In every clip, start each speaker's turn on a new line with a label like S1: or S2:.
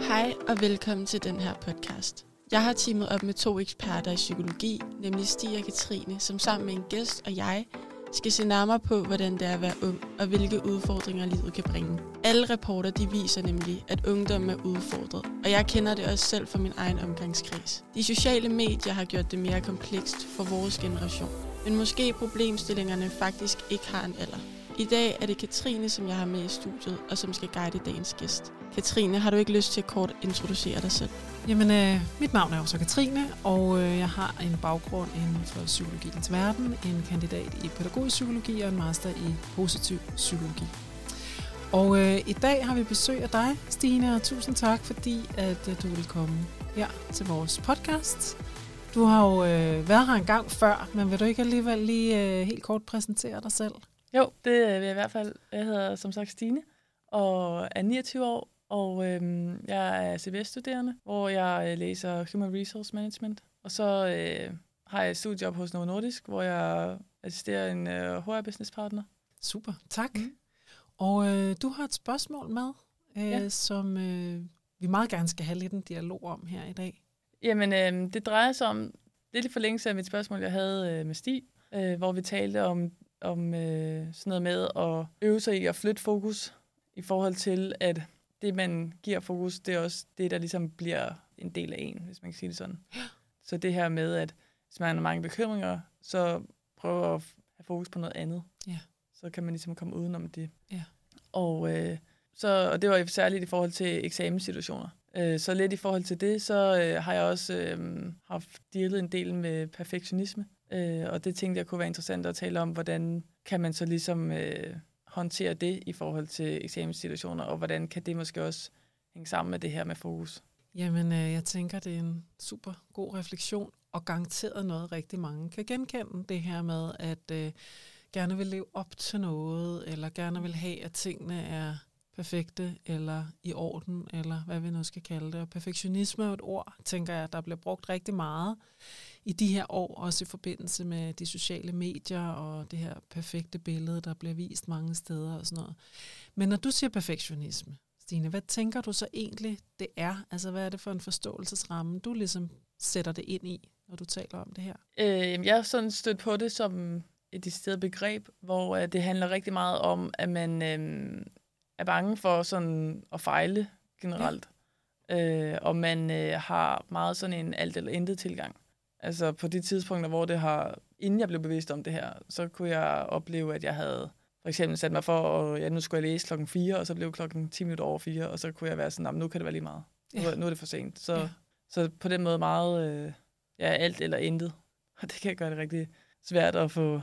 S1: Hej og velkommen til den her podcast. Jeg har teamet op med to eksperter i psykologi, nemlig Stig og Katrine, som sammen med en gæst og jeg skal se nærmere på, hvordan det er at være ung, og hvilke udfordringer livet kan bringe. Alle rapporter de viser nemlig, at ungdom er udfordret, og jeg kender det også selv fra min egen omgangskreds. De sociale medier har gjort det mere komplekst for vores generation, men måske problemstillingerne faktisk ikke har en alder. I dag er det Katrine, som jeg har med i studiet, og som skal guide dagens gæst. Katrine, har du ikke lyst til at kort introducere dig selv?
S2: Jamen, øh, mit navn er jo så Katrine, og øh, jeg har en baggrund inden for psykologiens verden, en kandidat i pædagogisk psykologi og en master i positiv psykologi. Og øh, i dag har vi besøg af dig, Stine, og tusind tak, fordi at øh, du vil komme her til vores podcast. Du har jo øh, været her en gang før, men vil du ikke alligevel lige øh, helt kort præsentere dig selv?
S3: Jo, det vil jeg i hvert fald. Jeg hedder som sagt Stine, og er 29 år, og øhm, jeg er CBS-studerende, hvor jeg øh, læser Human Resource Management. Og så øh, har jeg et studiejob hos Novo Nordisk, hvor jeg assisterer en øh, HR-business-partner.
S2: Super, tak. Mm. Og øh, du har et spørgsmål med, øh, ja. som øh, vi meget gerne skal have lidt en dialog om her i dag.
S3: Jamen, øh, det drejer sig om, lidt i forlængelse af mit spørgsmål, jeg havde øh, med Stig, øh, hvor vi talte om, om øh, sådan noget med at øve sig i at flytte fokus i forhold til, at det, man giver fokus, det er også det, der ligesom bliver en del af en, hvis man kan sige det sådan. Ja. Så det her med, at hvis man har mange bekymringer, så prøv at have fokus på noget andet. Ja. Så kan man ligesom komme udenom det. Ja. Og, øh, så, og det var særligt i forhold til eksamenssituationer. Øh, så lidt i forhold til det, så øh, har jeg også øh, haft dealet en del med perfektionisme. Øh, og det tænkte jeg kunne være interessant at tale om, hvordan kan man så ligesom øh, håndtere det i forhold til eksamenssituationer, og hvordan kan det måske også hænge sammen med det her med fokus?
S2: Jamen, øh, jeg tænker, det er en super god refleksion, og garanteret noget rigtig mange kan genkende det her med, at øh, gerne vil leve op til noget, eller gerne vil have, at tingene er perfekte, eller i orden, eller hvad vi nu skal kalde det. Og perfektionisme er et ord, tænker jeg, der bliver brugt rigtig meget i de her år, også i forbindelse med de sociale medier og det her perfekte billede, der bliver vist mange steder og sådan noget. Men når du siger perfektionisme, Stine, hvad tænker du så egentlig, det er? Altså, hvad er det for en forståelsesramme, du ligesom sætter det ind i, når du taler om det her?
S3: Øh, jeg har sådan stødt på det som et decideret begreb, hvor øh, det handler rigtig meget om, at man øh, er bange for sådan at fejle generelt. Ja. Øh, og man øh, har meget sådan en alt eller intet tilgang. Altså på de tidspunkter, hvor det har, inden jeg blev bevidst om det her, så kunne jeg opleve, at jeg havde for eksempel sat mig for, at ja, nu skulle jeg læse klokken 4, og så blev klokken 10 minutter over 4, og så kunne jeg være sådan, nu kan det være lige meget. Nu, ja. nu er det for sent. Så, ja. så på den måde meget, øh, ja, alt eller intet. Og det kan gøre det rigtig svært at få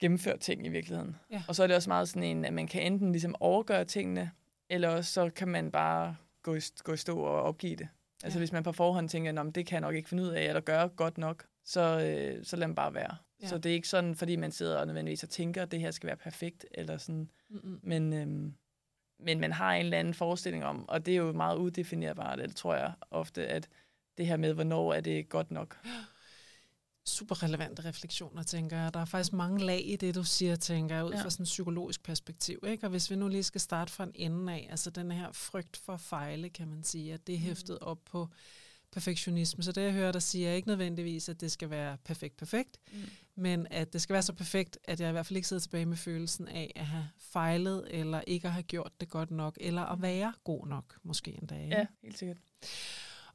S3: gennemført ting i virkeligheden. Ja. Og så er det også meget sådan en, at man kan enten ligesom overgøre tingene, eller også så kan man bare gå i, gå i stå og opgive det. Altså ja. hvis man på forhånd tænker, at det kan jeg nok ikke finde ud af, eller gøre godt nok, så, øh, så lad dem bare være. Ja. Så det er ikke sådan, fordi man sidder og nødvendigvis og tænker, at det her skal være perfekt, eller sådan. Men, øhm, men man har en eller anden forestilling om, og det er jo meget udefinerbart, det tror jeg ofte, at det her med, hvornår er det godt nok.
S2: Super relevante refleksioner, tænker jeg. Der er faktisk mange lag i det, du siger, tænker jeg, ud ja. fra sådan et psykologisk perspektiv. Ikke? Og hvis vi nu lige skal starte fra en ende af, altså den her frygt for at fejle, kan man sige, at det er mm. hæftet op på perfektionisme. Så det, jeg hører dig sige, er ikke nødvendigvis, at det skal være perfekt, perfekt, mm. men at det skal være så perfekt, at jeg i hvert fald ikke sidder tilbage med følelsen af at have fejlet, eller ikke at have gjort det godt nok, eller at være god nok, måske en dag.
S3: Ja, helt sikkert.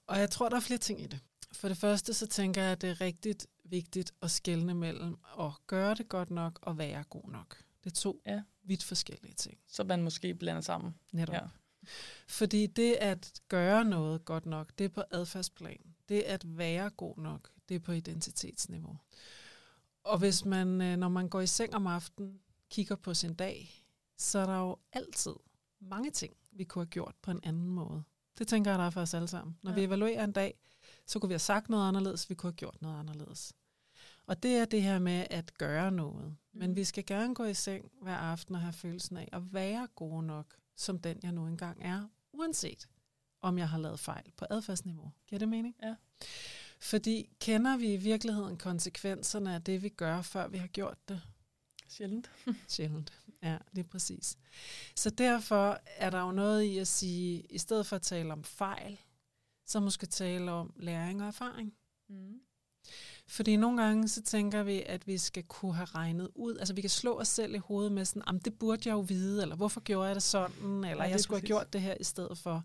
S2: Og jeg tror, der er flere ting i det. For det første, så tænker jeg, at det er rigtig vigtigt at skelne mellem at gøre det godt nok og være god nok. Det er to ja. vidt forskellige ting.
S3: Så man måske blander sammen.
S2: Netop. Ja. Fordi det at gøre noget godt nok, det er på adfærdsplan. Det at være god nok, det er på identitetsniveau. Og hvis man, øh, når man går i seng om aftenen, kigger på sin dag, så er der jo altid mange ting, vi kunne have gjort på en anden måde. Det tænker jeg, der er for os alle sammen. Når ja. vi evaluerer en dag, så kunne vi have sagt noget anderledes, vi kunne have gjort noget anderledes. Og det er det her med at gøre noget. Men mm. vi skal gerne gå i seng hver aften og have følelsen af at være gode nok som den, jeg nu engang er, uanset om jeg har lavet fejl på adfærdsniveau. Giver det mening?
S3: Ja.
S2: Fordi kender vi i virkeligheden konsekvenserne af det, vi gør, før vi har gjort det?
S3: Sjældent.
S2: Sjældent. Ja, det er præcis. Så derfor er der jo noget i at sige, i stedet for at tale om fejl, så måske tale om læring og erfaring.
S3: Mm.
S2: Fordi nogle gange så tænker vi, at vi skal kunne have regnet ud, altså vi kan slå os selv i hovedet med sådan, det burde jeg jo vide, eller hvorfor gjorde jeg det sådan, eller
S3: Ja, det
S2: jeg skulle
S3: præcis.
S2: have gjort det her i stedet for.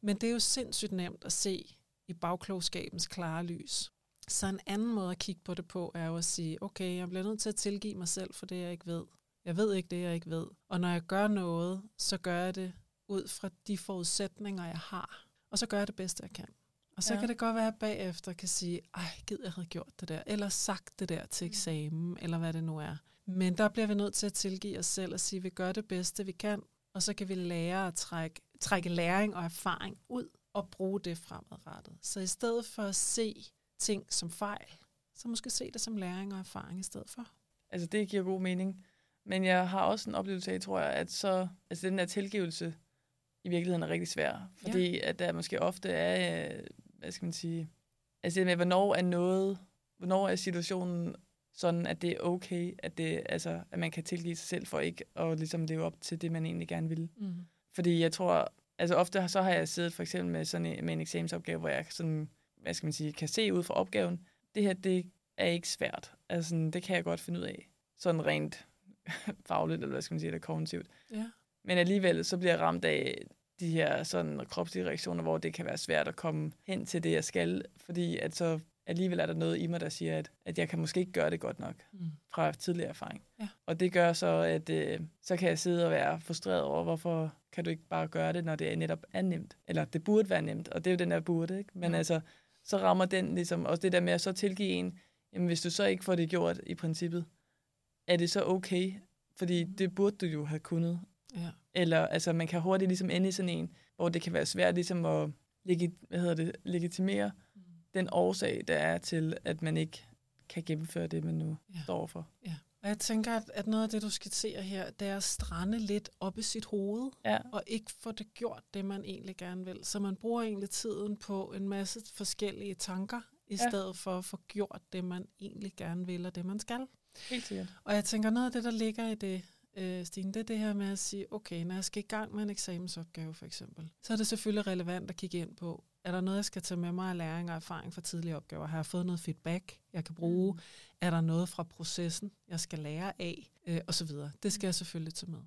S2: Men det er jo sindssygt nemt at se i bagklogskabens klare lys. Så en anden måde at kigge på det på, er jo at sige, okay, jeg bliver nødt til at tilgive mig selv for det, jeg ikke ved. Jeg ved ikke det, jeg ikke ved. Og når jeg gør noget, så gør jeg det ud fra de forudsætninger, jeg har. Og så gør jeg det bedste, jeg kan. Og så
S3: Ja.
S2: kan det godt være, at jeg bagefter kan sige, ej, gid jeg havde gjort det der, eller sagt det der til
S3: Mm.
S2: eksamen, eller hvad det nu er. Men der bliver vi nødt til at tilgive os selv og sige, vi gør det bedste, vi kan, og så kan vi lære at trække, trække læring og erfaring ud og bruge det fremadrettet. Så i stedet for at se ting som fejl, så måske se det som læring og erfaring i stedet for.
S3: Altså, det giver god mening. Men jeg har også en oplevelse af, tror jeg, at så, altså den der tilgivelse i virkeligheden er rigtig svær. Fordi ja. at der måske ofte er, øh, hvad skal man sige, altså med, hvornår er noget, hvornår er situationen sådan, at det er okay, at, det, altså, at man kan tilgive sig selv for ikke at ligesom leve op til det, man egentlig gerne vil.
S2: Mm.
S3: Fordi jeg tror, altså ofte så har jeg siddet for eksempel med sådan en, med en eksamensopgave, hvor jeg sådan, hvad skal man sige, kan se ud fra opgaven, det her, det er ikke svært. Altså det kan jeg godt finde ud af. Sådan rent fagligt, eller hvad skal man sige, eller kognitivt.
S2: Ja.
S3: Men alligevel, så bliver jeg ramt af de her sådan kropslige reaktioner, hvor det kan være svært at komme hen til det, jeg skal, fordi at så alligevel er der noget i mig, der siger, at, at jeg kan måske ikke gøre det godt nok
S2: Mm.
S3: fra tidligere erfaring.
S2: Ja.
S3: Og det gør så, at øh, så kan jeg sidde og være frustreret over, hvorfor kan du ikke bare gøre det, når det netop er nemt? Eller det burde være nemt, og det er jo den der burde, ikke? Men
S2: Ja.
S3: altså, så rammer den ligesom, også det der med at så tilgive en, jamen hvis du så ikke får det gjort i princippet, er det så okay? Fordi det burde du jo have kunnet.
S2: Ja.
S3: Eller altså, man kan hurtigt ligesom ende i sådan en, hvor det kan være svært ligesom at legit, hvad hedder det, legitimere
S2: Mm.
S3: den årsag, der er til, at man ikke kan gennemføre det, man nu
S2: Ja.
S3: står for.
S2: Ja. Og jeg tænker, at, at noget af det, du skitserer her, det er at strande lidt op i sit hoved,
S3: Ja,
S2: og ikke få det gjort, det man egentlig gerne vil. Så man bruger egentlig tiden på en masse forskellige tanker, i
S3: Ja.
S2: stedet for at få gjort det, man egentlig gerne vil, og det, man skal.
S3: helt sikkert.
S2: Og jeg tænker, noget af det, der ligger i det, øh, Stine, det er det her med at sige, okay, når jeg skal i gang med en eksamensopgave for eksempel, så er det selvfølgelig relevant at kigge ind på, er der noget, jeg skal tage med mig af læring og erfaring fra tidligere opgaver? Har jeg fået noget feedback, jeg kan bruge?
S3: Mm.
S2: Er der noget fra processen, jeg skal lære af? Øh, og så videre. Det skal jeg selvfølgelig tage med.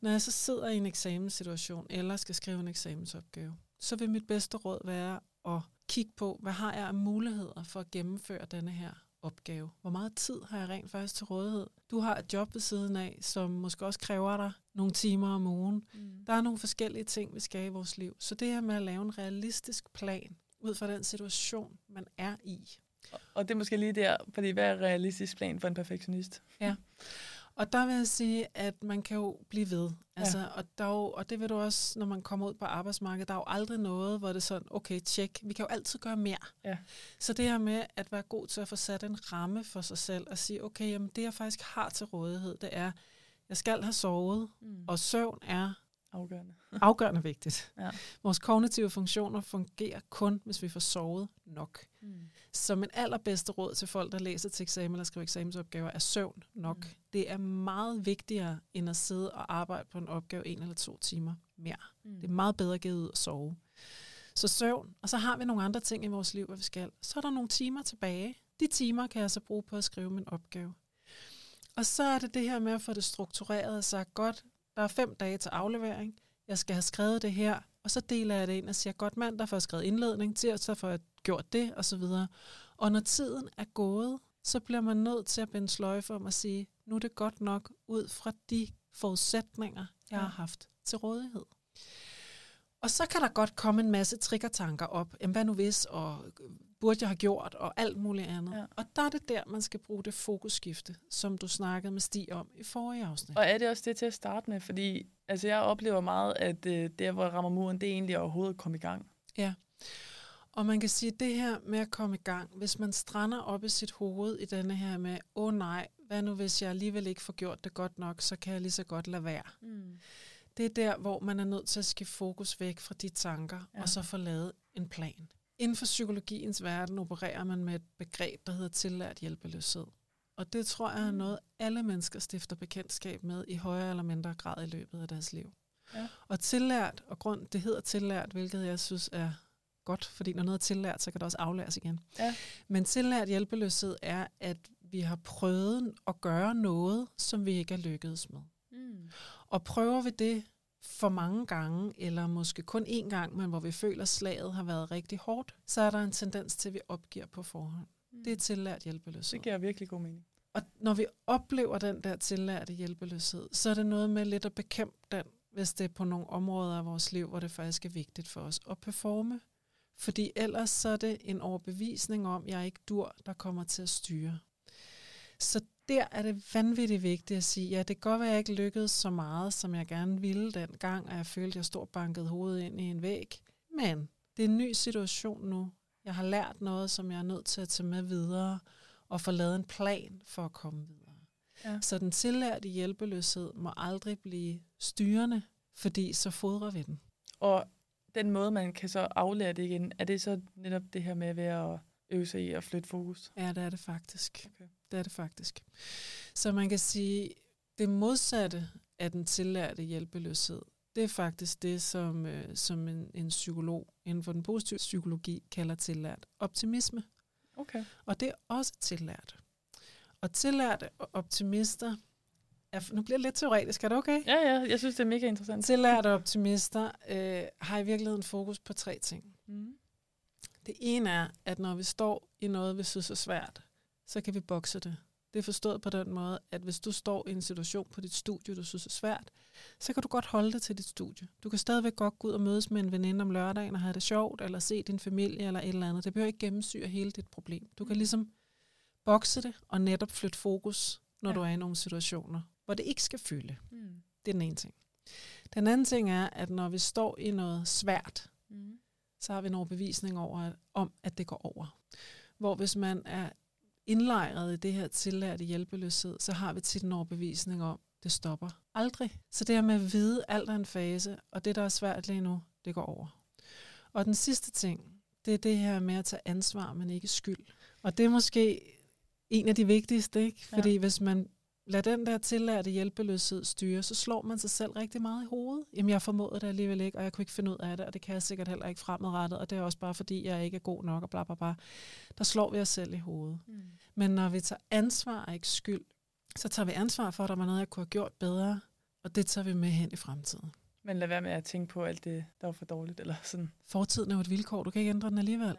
S2: Når jeg så sidder i en eksamenssituation, eller skal skrive en eksamensopgave, så vil mit bedste råd være at kigge på, hvad har jeg af muligheder for at gennemføre denne her opgave? Hvor meget tid har jeg rent faktisk til rådighed? Du har et job ved siden af, som måske også kræver dig nogle timer om ugen.
S3: Mm.
S2: Der er nogle forskellige ting, vi skal i vores liv. Så det her med at lave en realistisk plan, ud fra den situation, man er i.
S3: Og- det er måske lige der, fordi hvad er realistisk plan for en perfektionist?
S2: Og der vil jeg sige, at man kan jo blive ved. Altså, ja. og, der er jo, og det vil du også, når man kommer ud på arbejdsmarkedet, der er jo aldrig noget, hvor det er sådan, okay, tjek, vi kan jo altid gøre mere.
S3: Ja.
S2: Så det her med at være god til at få sat en ramme for sig selv, og sige, okay, jamen, det jeg faktisk har til rådighed, det er, jeg skal have sovet,
S3: Mm.
S2: og søvn er
S3: Afgørende.
S2: afgørende vigtigt.
S3: Ja.
S2: Vores kognitive funktioner fungerer kun, hvis vi får sovet nok.
S3: Mm.
S2: Så min allerbedste råd til folk, der læser til eksamen eller skriver eksamensopgaver, er søvn nok.
S3: Mm.
S2: Det er meget vigtigere, end at sidde og arbejde på en opgave en eller to timer mere.
S3: Mm.
S2: Det er meget bedre at give ud at sove. Så søvn, og så har vi nogle andre ting i vores liv, hvad vi skal. Så er der nogle timer tilbage. De timer kan jeg så bruge på at skrive min opgave. Og så er det det her med at få det struktureret og sagt, godt, der er fem dage til aflevering. Jeg skal have skrevet det her, og så deler jeg det ind og siger, godt mandag får jeg skrevet indledning, tirsdag får jeg gjort det, og så videre. Og når tiden er gået, så bliver man nødt til at binde sløjfe om at sige, nu er det godt nok ud fra de forudsætninger, jeg
S3: Ja.
S2: har haft til rådighed. Og så kan der godt komme en masse triggertanker op. Jamen, hvad nu hvis, og burde jeg have gjort, og alt muligt andet.
S3: Ja.
S2: Og der er det der, man skal bruge det fokusskifte, som du snakkede med Stig om i forrige afsnit.
S3: Og er det også det til at starte med? Fordi altså, jeg oplever meget, at øh, der, hvor jeg rammer muren, det er egentlig overhovedet at komme i gang.
S2: Og man kan sige, at det her med at komme i gang, hvis man strander op i sit hoved i denne her med, åh oh, nej, hvad nu hvis jeg alligevel ikke får gjort det godt nok, så kan jeg lige så godt lade være.
S3: Mm.
S2: Det er der, hvor man er nødt til at skifte fokus væk fra de tanker,
S3: Ja.
S2: ja. og så få lavet en plan. Inden for psykologiens verden opererer man med et begreb, der hedder tillært hjælpeløshed. Og det tror jeg er noget, alle mennesker stifter bekendtskab med i højere eller mindre grad i løbet af deres liv.
S3: Ja.
S2: Og tillært, og grund, det hedder tillært, hvilket jeg synes er godt, fordi når noget er tillært, så kan det også aflæres igen.
S3: Ja.
S2: Men tillært hjælpeløshed er, at vi har prøvet at gøre noget, som vi ikke er lykkedes med.
S3: Mm.
S2: Og prøver vi det for mange gange, eller måske kun én gang, men hvor vi føler, at slaget har været rigtig hårdt, så er der en tendens til, at vi opgiver på forhånd. Det er tillært hjælpeløshed.
S3: Det giver virkelig god mening.
S2: Og når vi oplever den der tillærte hjælpeløshed, så er det noget med lidt at bekæmpe den, hvis det er på nogle områder af vores liv, hvor det faktisk er vigtigt for os at performe. Fordi ellers så er det en overbevisning om, at jeg er ikke dur, der kommer til at styre. Så der er det vanvittigt vigtigt at sige, ja, det kan godt være, at jeg ikke lykkedes så meget, som jeg gerne ville dengang, og jeg følte, at jeg stod banket hovedet ind i en væg. Men det er en ny situation nu. Jeg har lært noget, som jeg er nødt til at tage med videre, og få lavet en plan for at komme videre.
S3: Ja.
S2: Så den tillærte hjælpeløshed må aldrig blive styrende, fordi så fodrer vi den.
S3: Og den måde, man kan så aflære det igen, er det så netop det her med at være at øve sig i at flytte fokus?
S2: Ja, det er det faktisk.
S3: Okay.
S2: Det er det faktisk. Så man kan sige, det modsatte af den tillærte hjælpeløshed, det er faktisk det, som, øh, som en, en psykolog inden for den positive psykologi kalder tillært optimisme.
S3: Okay.
S2: Og det er også tillært. Og tillærte optimister, er, nu bliver det lidt teoretisk, er det okay?
S3: Ja, ja, jeg synes, det er mega interessant.
S2: Tillærte optimister øh, har i virkeligheden fokus på tre ting.
S3: Mm.
S2: Det ene er, at når vi står i noget, vi synes er svært, så kan vi bokse det. Det er forstået på den måde, at hvis du står i en situation på dit studie, du synes er svært, så kan du godt holde det til dit studie. Du kan stadigvæk godt gå ud og mødes med en veninde om lørdagen og have det sjovt, eller se din familie eller et eller andet. Det behøver ikke gennemsyre hele dit problem. Du kan ligesom bokse det og netop flytte fokus, når
S3: ja.
S2: du er i nogle situationer, hvor det ikke skal fylde.
S3: Mm.
S2: Det er den ene ting. Den anden ting er, at når vi står i noget svært,
S3: Mm.
S2: så har vi en overbevisning over, om, at det går over. Hvor hvis man er indlejret i det her tillærte hjælpeløshed, så har vi tit en overbevisning om, det stopper aldrig. Så det her med at vide, alt er en fase, og det, der er svært lige nu, det går over. Og den sidste ting, det er det her med at tage ansvar, men ikke skyld. Og det er måske en af de vigtigste, ikke?
S3: Ja.
S2: Fordi hvis man lader den der tillærte hjælpeløshed styre, så slår man sig selv rigtig meget i hovedet. Jamen, jeg formåede det alligevel ikke, og jeg kunne ikke finde ud af det, og det kan jeg sikkert heller ikke fremadrettet, og det er også bare fordi, jeg ikke er god nok, og bla bla bla. Der slår vi os selv i hovedet.
S3: Mm.
S2: Men når vi tager ansvar og ikke skyld, så tager vi ansvar for, at der var noget, jeg kunne have gjort bedre, og det tager vi med hen i fremtiden.
S3: Men lad være med at tænke på alt det, der var for dårligt. Eller sådan.
S2: Fortiden er jo et vilkår, du kan ikke ændre den alligevel.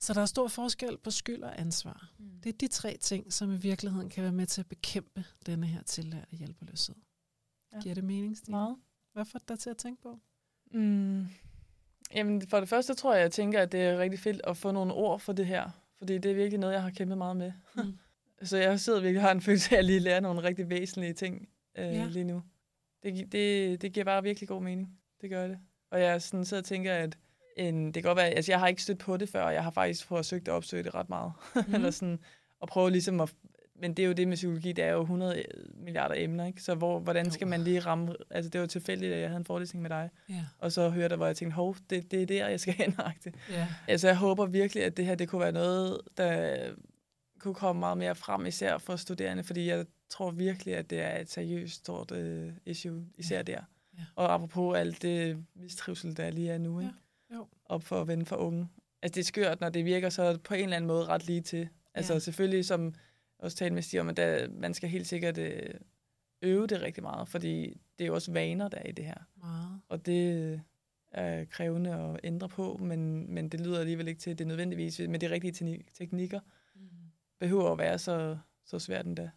S2: Så der er stor forskel på skyld og ansvar.
S3: Mm.
S2: Det er de tre ting, som i virkeligheden kan være med til at bekæmpe denne her tillærte hjælpeløshed.
S3: Ja.
S2: Giver det mening, Stine?
S3: Meget.
S2: Hvad får dig til at tænke på?
S3: Mm. Jamen, for det første tror jeg, jeg tænker, at det er rigtig fedt at få nogle ord for det her. Fordi det er virkelig noget, jeg har kæmpet meget med.
S2: Mm.
S3: Så jeg sidder virkelig og har en følelse af at lige lære nogle rigtig væsentlige ting øh,
S2: Ja.
S3: lige nu. Det, det, det giver bare virkelig god mening. Det gør det. Og jeg sådan sidder og tænker, at en, det kan godt være, altså jeg har ikke stødt på det før, og jeg har faktisk forsøgt at opsøge det ret meget. Mm. Eller sådan, at prøve ligesom at, men det er jo det med psykologi, det er jo 100 milliarder emner, ikke? Så hvor, hvordan skal man lige ramme, altså det var tilfældigt, at jeg havde en forelæsning med dig,
S2: Ja.
S3: og så hørte jeg, hvor jeg tænkte, hov, det, det er der, jeg skal hen.
S2: ja.
S3: Altså jeg håber virkelig, at det her, det kunne være noget, der kunne komme meget mere frem, især for studerende, fordi jeg tror virkelig, at det er et seriøst stort øh, issue, især
S2: Ja.
S3: der.
S2: Ja.
S3: Og apropos alt det mistrivsel, der lige er nu, ikke?
S2: Jo.
S3: Op for at vende for unge. Altså det er skørt, når det virker så på en eller anden måde ret lige til. Altså
S2: Ja.
S3: selvfølgelig, som også talte med Stig om, at der, man skal helt sikkert øh, øve det rigtig meget, fordi det er jo også vaner, der er i det her.
S2: Meget.
S3: Og det er krævende at ændre på, men, men det lyder alligevel ikke til, at det nødvendigvis med de rigtige tekni- teknikker
S2: Mm.
S3: behøver at være så, så svært endda.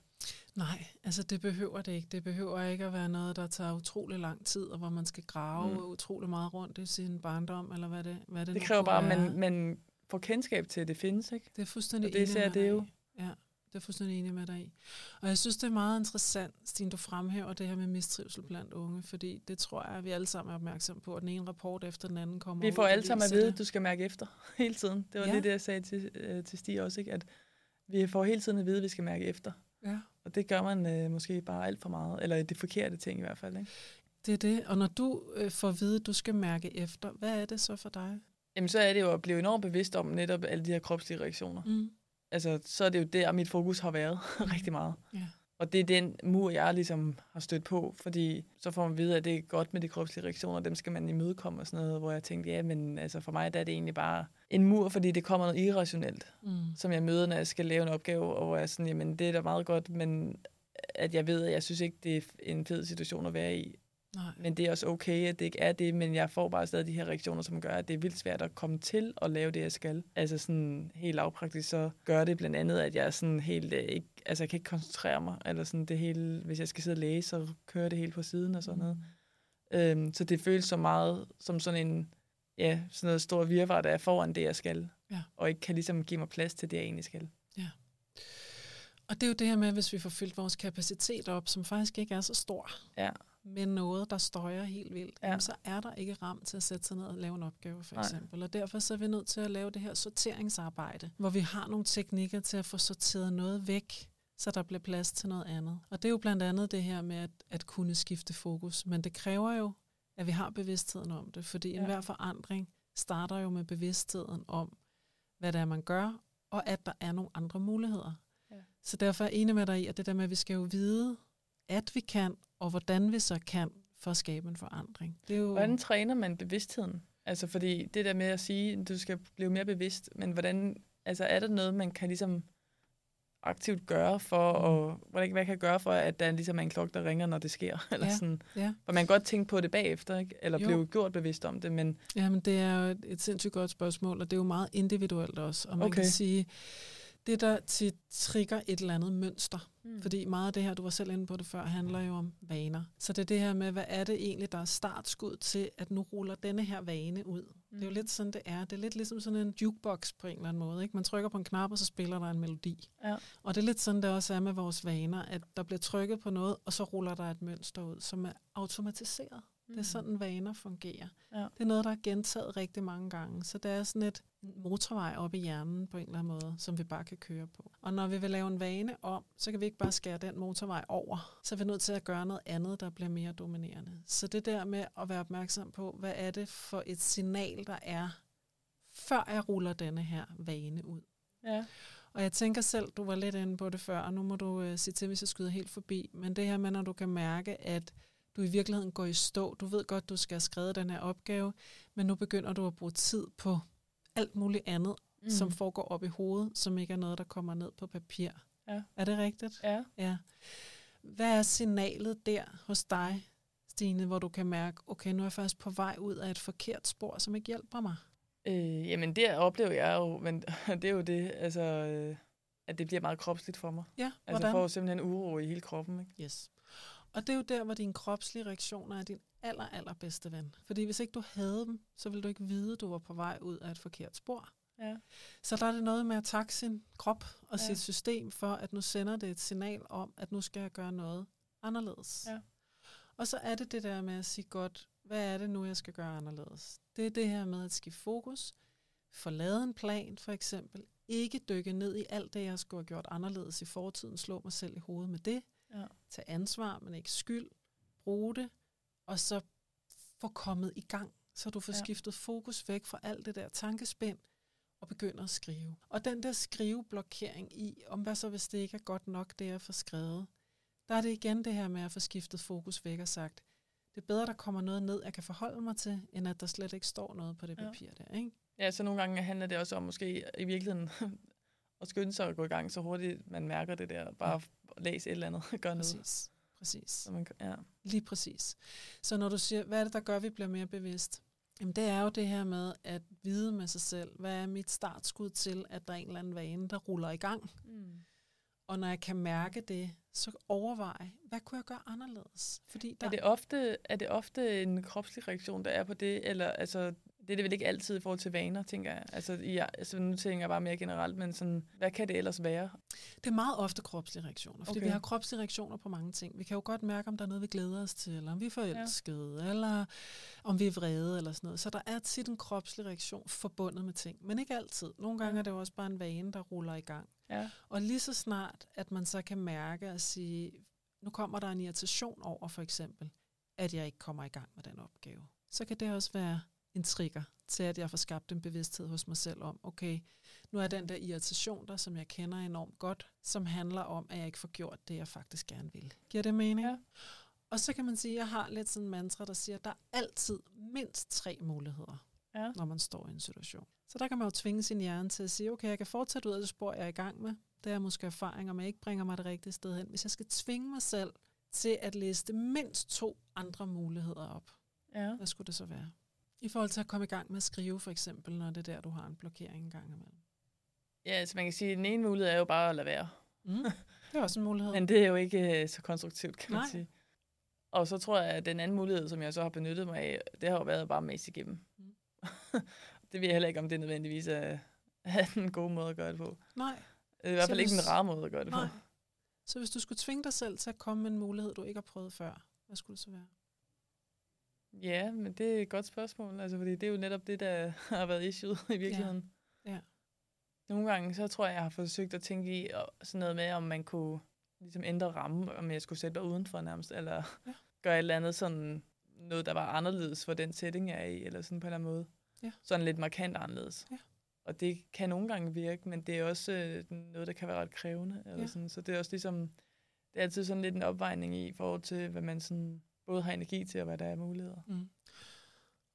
S2: Nej, altså det behøver det ikke. Det behøver ikke at være noget, der tager utrolig lang tid, og hvor man skal grave mm. Utrolig meget rundt i sin barndom, eller hvad det, hvad det
S3: Det kræver bare, at man, man får kendskab til, at det findes, ikke?
S2: Det er fuldstændig
S3: Og det
S2: med
S3: det jo.
S2: Ja, det er fuldstændig enig med dig i. Og jeg synes, det er meget interessant, Stine, du fremhæver det her med mistrivsel blandt unge, fordi det tror jeg, at vi alle sammen er opmærksom på, at den ene rapport efter den anden kommer
S3: Vi
S2: ud,
S3: får
S2: der
S3: alle sammen at vide, at du skal mærke efter hele tiden. Det var
S2: ja.
S3: det, jeg sagde til, øh, til Stig også, ikke? at vi får hele tiden at vide, at vi skal mærke efter.
S2: Ja.
S3: Og det gør man øh, måske bare alt for meget, eller det forkerte ting i hvert fald. Ikke?
S2: Det er det. Og når du øh, får at vide, at du skal mærke efter, hvad er det så for dig?
S3: Jamen så er det jo at blive enormt bevidst om netop alle de her kropslige reaktioner.
S2: Mm.
S3: altså, så er det jo der, mit fokus har været rigtig meget.
S2: Ja.
S3: Og det er den mur, jeg ligesom har stødt på, fordi så får man vide, at det er godt med de kropslige reaktioner, dem skal man imødekomme og sådan noget, hvor jeg tænkte, ja, men altså for mig der er det egentlig bare en mur, fordi det kommer noget irrationelt,
S2: Mm.
S3: som jeg møder, når jeg skal lave en opgave, og hvor jeg er sådan, jamen det er da meget godt, men at jeg ved, at jeg synes ikke, det er en fed situation at være i.
S2: Nej.
S3: Men det er også okay, at det ikke er det, men jeg får bare stadig de her reaktioner, som gør, at det er vildt svært at komme til at lave det, jeg skal. Altså sådan helt lavpraktisk, så gør det blandt andet, at jeg sådan helt, øh, ikke, altså jeg kan ikke koncentrere mig, eller sådan det hele, hvis jeg skal sidde og læse, så kører det helt på siden og sådan noget.
S2: Mm.
S3: Øhm, så det føles så meget som sådan en, ja, sådan noget stor virvar, der er foran det, jeg skal.
S2: Ja.
S3: Og ikke kan ligesom give mig plads til det, jeg egentlig skal.
S2: Og det er jo det her med, hvis vi får fyldt vores kapacitet op, som faktisk ikke er så stor,
S3: Ja.
S2: Med noget, der støjer helt vildt,
S3: Ja.
S2: så er der ikke ram til at sætte sig ned og lave en opgave, for
S3: Nej.
S2: eksempel. Og derfor så er vi nødt til at lave det her sorteringsarbejde, hvor vi har nogle teknikker til at få sorteret noget væk, så der bliver plads til noget andet. Og det er jo blandt andet det her med at, at kunne skifte fokus. Men det kræver jo, at vi har bevidstheden om det, fordi
S3: ja.
S2: enhver forandring starter jo med bevidstheden om, hvad det er, man gør, og at der er nogle andre muligheder.
S3: Ja.
S2: Så derfor er jeg enig med dig i, at det der med, at vi skal jo vide, at vi kan, og hvordan vi så kan, for at skabe en forandring. Det er jo...
S3: Hvordan træner man bevidstheden? Altså fordi det der med at sige, at du skal blive mere bevidst, men hvordan, altså er der noget, man kan ligesom aktivt gøre for, og hvordan, hvad kan gøre for, at der ligesom er en klokke, der ringer, når det sker? Eller
S2: Ja.
S3: sådan.
S2: Ja.
S3: For man kan godt tænke på det bagefter, ikke? eller
S2: Jo.
S3: blive gjort bevidst om det, men
S2: Jamen, det er jo et, et sindssygt godt spørgsmål, og det er jo meget individuelt også. Og man
S3: Okay.
S2: kan sige, det der tit trigger et eller andet mønster,
S3: mm.
S2: fordi meget af det her, du var selv inde på det før, handler jo om vaner. Så det er det her med, hvad er det egentlig, der er startskud til, at nu ruller denne her vane ud. Mm. Det er jo lidt sådan, det er. Det er lidt ligesom sådan en jukebox på en eller anden måde. Ikke? Man trykker på en knap, og så spiller der en melodi.
S3: Ja.
S2: Og det er lidt sådan, det også er med vores vaner, at der bliver trykket på noget, og så ruller der et mønster ud, som er automatiseret. Det er sådan, vaner fungerer.
S3: Mm. Ja.
S2: Det er noget, der er gentaget rigtig mange gange. Så det er sådan et motorvej op i hjernen på en eller anden måde, som vi bare kan køre på. Og når vi vil lave en vane om, så kan vi ikke bare skære den motorvej over. Så er vi nødt til at gøre noget andet, der bliver mere dominerende. Så det der med at være opmærksom på, hvad er det for et signal, der er, før jeg ruller denne her vane ud.
S3: Ja.
S2: Og jeg tænker selv, du var lidt inde på det før, og nu må du øh, sige til, hvis jeg skyder helt forbi. Men det her med, når du kan mærke, at du i virkeligheden går i stå. Du ved godt, du skal have skrevet den her opgave, men nu begynder du at bruge tid på alt muligt andet, mm. som foregår op i hovedet, som ikke er noget, der kommer ned på papir.
S3: Ja.
S2: Er det rigtigt?
S3: Ja.
S2: ja. Hvad er signalet der hos dig, Stine, hvor du kan mærke, okay, nu er jeg faktisk på vej ud af et forkert spor, som ikke hjælper mig?
S3: Øh, jamen, det oplever jeg jo, men det er jo det, altså, øh, at det bliver meget kropsligt for mig.
S2: Ja,
S3: Altså,
S2: hvordan?
S3: jeg får simpelthen uro i hele kroppen, ikke?
S2: Yes. Og det er jo der, hvor dine kropslige reaktioner er din aller, aller bedste ven. Fordi hvis ikke du havde dem, så ville du ikke vide, at du var på vej ud af et forkert spor.
S3: Ja.
S2: Så der er det noget med at takke sin krop og
S3: Ja.
S2: sit system for, at nu sender det et signal om, at nu skal jeg gøre noget anderledes.
S3: Ja.
S2: Og så er det det der med at sige godt, hvad er det nu, jeg skal gøre anderledes? Det er det her med at skifte fokus, få lavet en plan for eksempel, ikke dykke ned i alt det, jeg skulle have gjort anderledes i fortiden, slå mig selv i hovedet med det,
S3: Ja.
S2: tage ansvar, men ikke skyld, bruge det, og så få kommet i gang, så du får
S3: Ja.
S2: skiftet fokus væk fra alt det der tankespind, og begynder at skrive. Og den der skriveblokering i, om hvad så hvis det ikke er godt nok, det jeg får skrevet, der er det igen det her med at få skiftet fokus væk og sagt, det er bedre, der kommer noget ned, jeg kan forholde mig til, end at der slet ikke står noget på det
S3: Ja.
S2: papir der, ikke?
S3: Ja, så nogle gange handler det også om måske i virkeligheden at skynde sig at gå i gang så hurtigt, man mærker det der. Bare læse et eller andet, gør noget.
S2: Præcis. Præcis.
S3: Så man, ja.
S2: Lige præcis. Så når du siger, hvad er det, der gør, at vi bliver mere bevidst? Jamen det er jo det her med at vide med sig selv, hvad er mit startskud til, at der er en eller anden vane, der ruller i gang.
S3: Mm.
S2: Og når jeg kan mærke det, så overvej, hvad kunne jeg gøre anderledes? Fordi der,
S3: Er, det ofte, er det ofte en kropslig reaktion, der er på det? Eller altså, det er det vel ikke altid i forhold til vaner, tænker jeg. Altså, i, altså nu tænker jeg bare mere generelt, men sådan, hvad kan det ellers være?
S2: det er meget ofte kropslige reaktioner, fordi
S3: Okay.
S2: vi har kropslige reaktioner på mange ting. Vi kan jo godt mærke, om der er noget, vi glæder os til, eller om vi er forelskede, ja. eller om vi er vrede, eller sådan noget. Så der er tit en kropslig reaktion forbundet med ting, men ikke altid. Nogle gange
S3: Ja.
S2: er det jo også bare en vane, der ruller i gang.
S3: Ja.
S2: Og lige så snart, at man så kan mærke og sige, nu kommer der en irritation over for eksempel, at jeg ikke kommer i gang med den opgave, så kan det også være en trigger til, at jeg får skabt en bevidsthed hos mig selv om, okay, nu er den der irritation der, som jeg kender enormt godt, som handler om, at jeg ikke får gjort det, jeg faktisk gerne vil. Giver det mening?
S3: Ja.
S2: Og så kan man sige, at jeg har lidt sådan en mantra, der siger, at der er altid mindst tre muligheder,
S3: Ja.
S2: når man står i en situation. Så der kan man jo tvinge sin hjerne til at sige, okay, jeg kan fortsætte ud af det spor, jeg er i gang med. Det er måske erfaringer, men ikke bringer mig det rigtige sted hen. Hvis jeg skal tvinge mig selv til at liste mindst to andre muligheder op,
S3: Ja.
S2: hvad skulle det så være? I forhold til at komme i gang med at skrive, for eksempel, når det er der, du har en blokering en gang imellem.
S3: ja, altså man kan sige, at den ene mulighed er jo bare at lade være.
S2: Mm. Det er også en mulighed.
S3: Men det er jo ikke øh, så konstruktivt, kan man
S2: Nej.
S3: sige. Og så tror jeg, at den anden mulighed, som jeg så har benyttet mig af, det har jo været bare at mase igennem.
S2: Mm.
S3: det ved jeg heller ikke, om det nødvendigvis er, er den gode måde at gøre det på.
S2: Nej.
S3: Det er i hvert fald ikke
S2: hvis-
S3: den rare måde at gøre det
S2: Nej.
S3: på.
S2: Så hvis du skulle tvinge dig selv til at komme med en mulighed, du ikke har prøvet før, hvad skulle det så være?
S3: Ja, men det er et godt spørgsmål, altså, fordi det er jo netop det, der har været issue i virkeligheden.
S2: Ja.
S3: Nogle gange, så tror jeg, jeg har forsøgt at tænke i og sådan noget med, om man kunne ligesom ændre ramme, om jeg skulle sætte mig udenfor nærmest, eller
S2: Ja.
S3: ja. gøre et eller andet sådan, noget, der var anderledes for den setting, jeg er i, eller sådan på en eller anden måde.
S2: Ja.
S3: Sådan lidt markant anderledes.
S2: Ja.
S3: Og det kan nogle gange virke, men det er også øh, noget, der kan være ret krævende. Eller
S2: Ja.
S3: sådan. Så det er også ligesom, det er altid sådan lidt en opvejning i forhold til, hvad man sådan både har energi til, og hvad der er muligheder.
S2: Mm.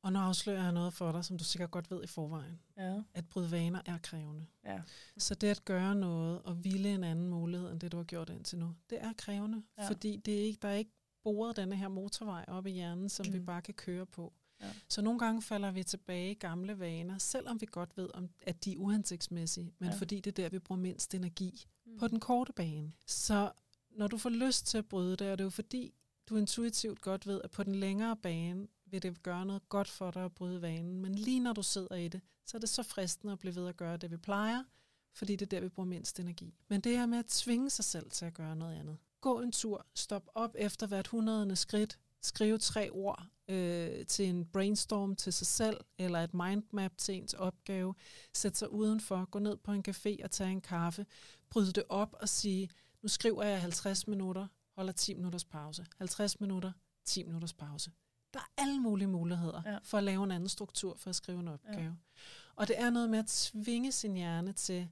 S2: Og nu afslører jeg noget for dig, som du sikkert godt ved i forvejen.
S3: Ja.
S2: At bryde vaner er krævende.
S3: Ja.
S2: Så det at gøre noget og ville en anden mulighed, end det du har gjort indtil nu, det er krævende. Ja. Fordi det er ikke, der er ikke boret denne her motorvej op i hjernen, som mm. vi bare kan køre på.
S3: Ja.
S2: Så nogle gange falder vi tilbage i gamle vaner, selvom vi godt ved, om, at de er uhensigtsmæssige, men. Ja. fordi det er der, vi bruger mindst energi
S3: Mm.
S2: på den korte bane. Så når du får lyst til at bryde det, er det jo fordi, du intuitivt godt ved, at på den længere bane vil det gøre noget godt for dig at bryde vanen. Men lige når du sidder i det, så er det så fristende at blive ved at gøre det, vi plejer, fordi det er der, vi bruger mindst energi. Men det her med at tvinge sig selv til at gøre noget andet. Gå en tur, stop op efter hvert hundredende skridt, skrive tre ord øh, til en brainstorm til sig selv, eller et mindmap til ens opgave, sæt sig udenfor, gå ned på en café og tage en kaffe, bryde det op og sige, nu skriver jeg 50 minutter, holder 10 minutters pause. 50 minutter, 10 minutters pause. Der er alle mulige muligheder ja. For at lave en anden struktur for at skrive en opgave. Ja. Og det er noget med at tvinge sin hjerne til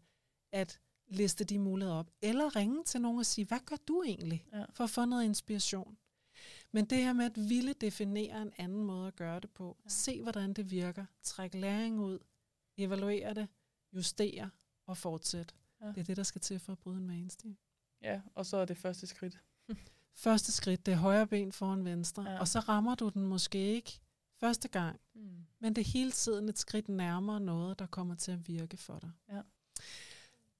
S2: at liste de muligheder op, eller ringe til nogen og sige, hvad gør du egentlig,
S3: Ja.
S2: for at få noget inspiration. Men det her med at ville definere en anden måde at gøre det på, ja. se hvordan det virker, træk læring ud, evaluere det, justere og fortsætte. Ja. Det er det, der skal til for at bryde en vanestil.
S3: Ja, og så er det første skridt.
S2: Første skridt, det er højre ben foran venstre, ja. Og så rammer du den måske ikke første gang,
S3: Mm.
S2: men det er hele tiden et skridt nærmere noget, der kommer til at virke for dig.
S3: Ja.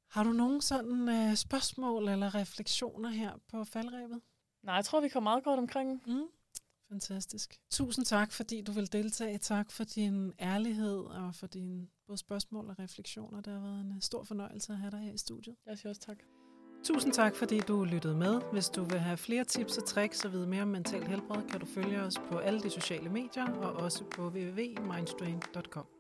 S2: Har du nogen sådan øh, spørgsmål eller refleksioner her på faldrebet?
S3: Nej, jeg tror, vi kommer meget godt omkring.
S2: Mm. Fantastisk. Tusind tak, fordi du vil deltage. Tak for din ærlighed og for dine både spørgsmål og refleksioner. Det har været en øh, stor fornøjelse at have dig her i studiet.
S3: Jeg siger også tak.
S2: Tusind tak, fordi du lyttede med. Hvis du vil have flere tips og tricks og vide mere om mental helbred, kan du følge os på alle de sociale medier og også på www.mindstrain.com.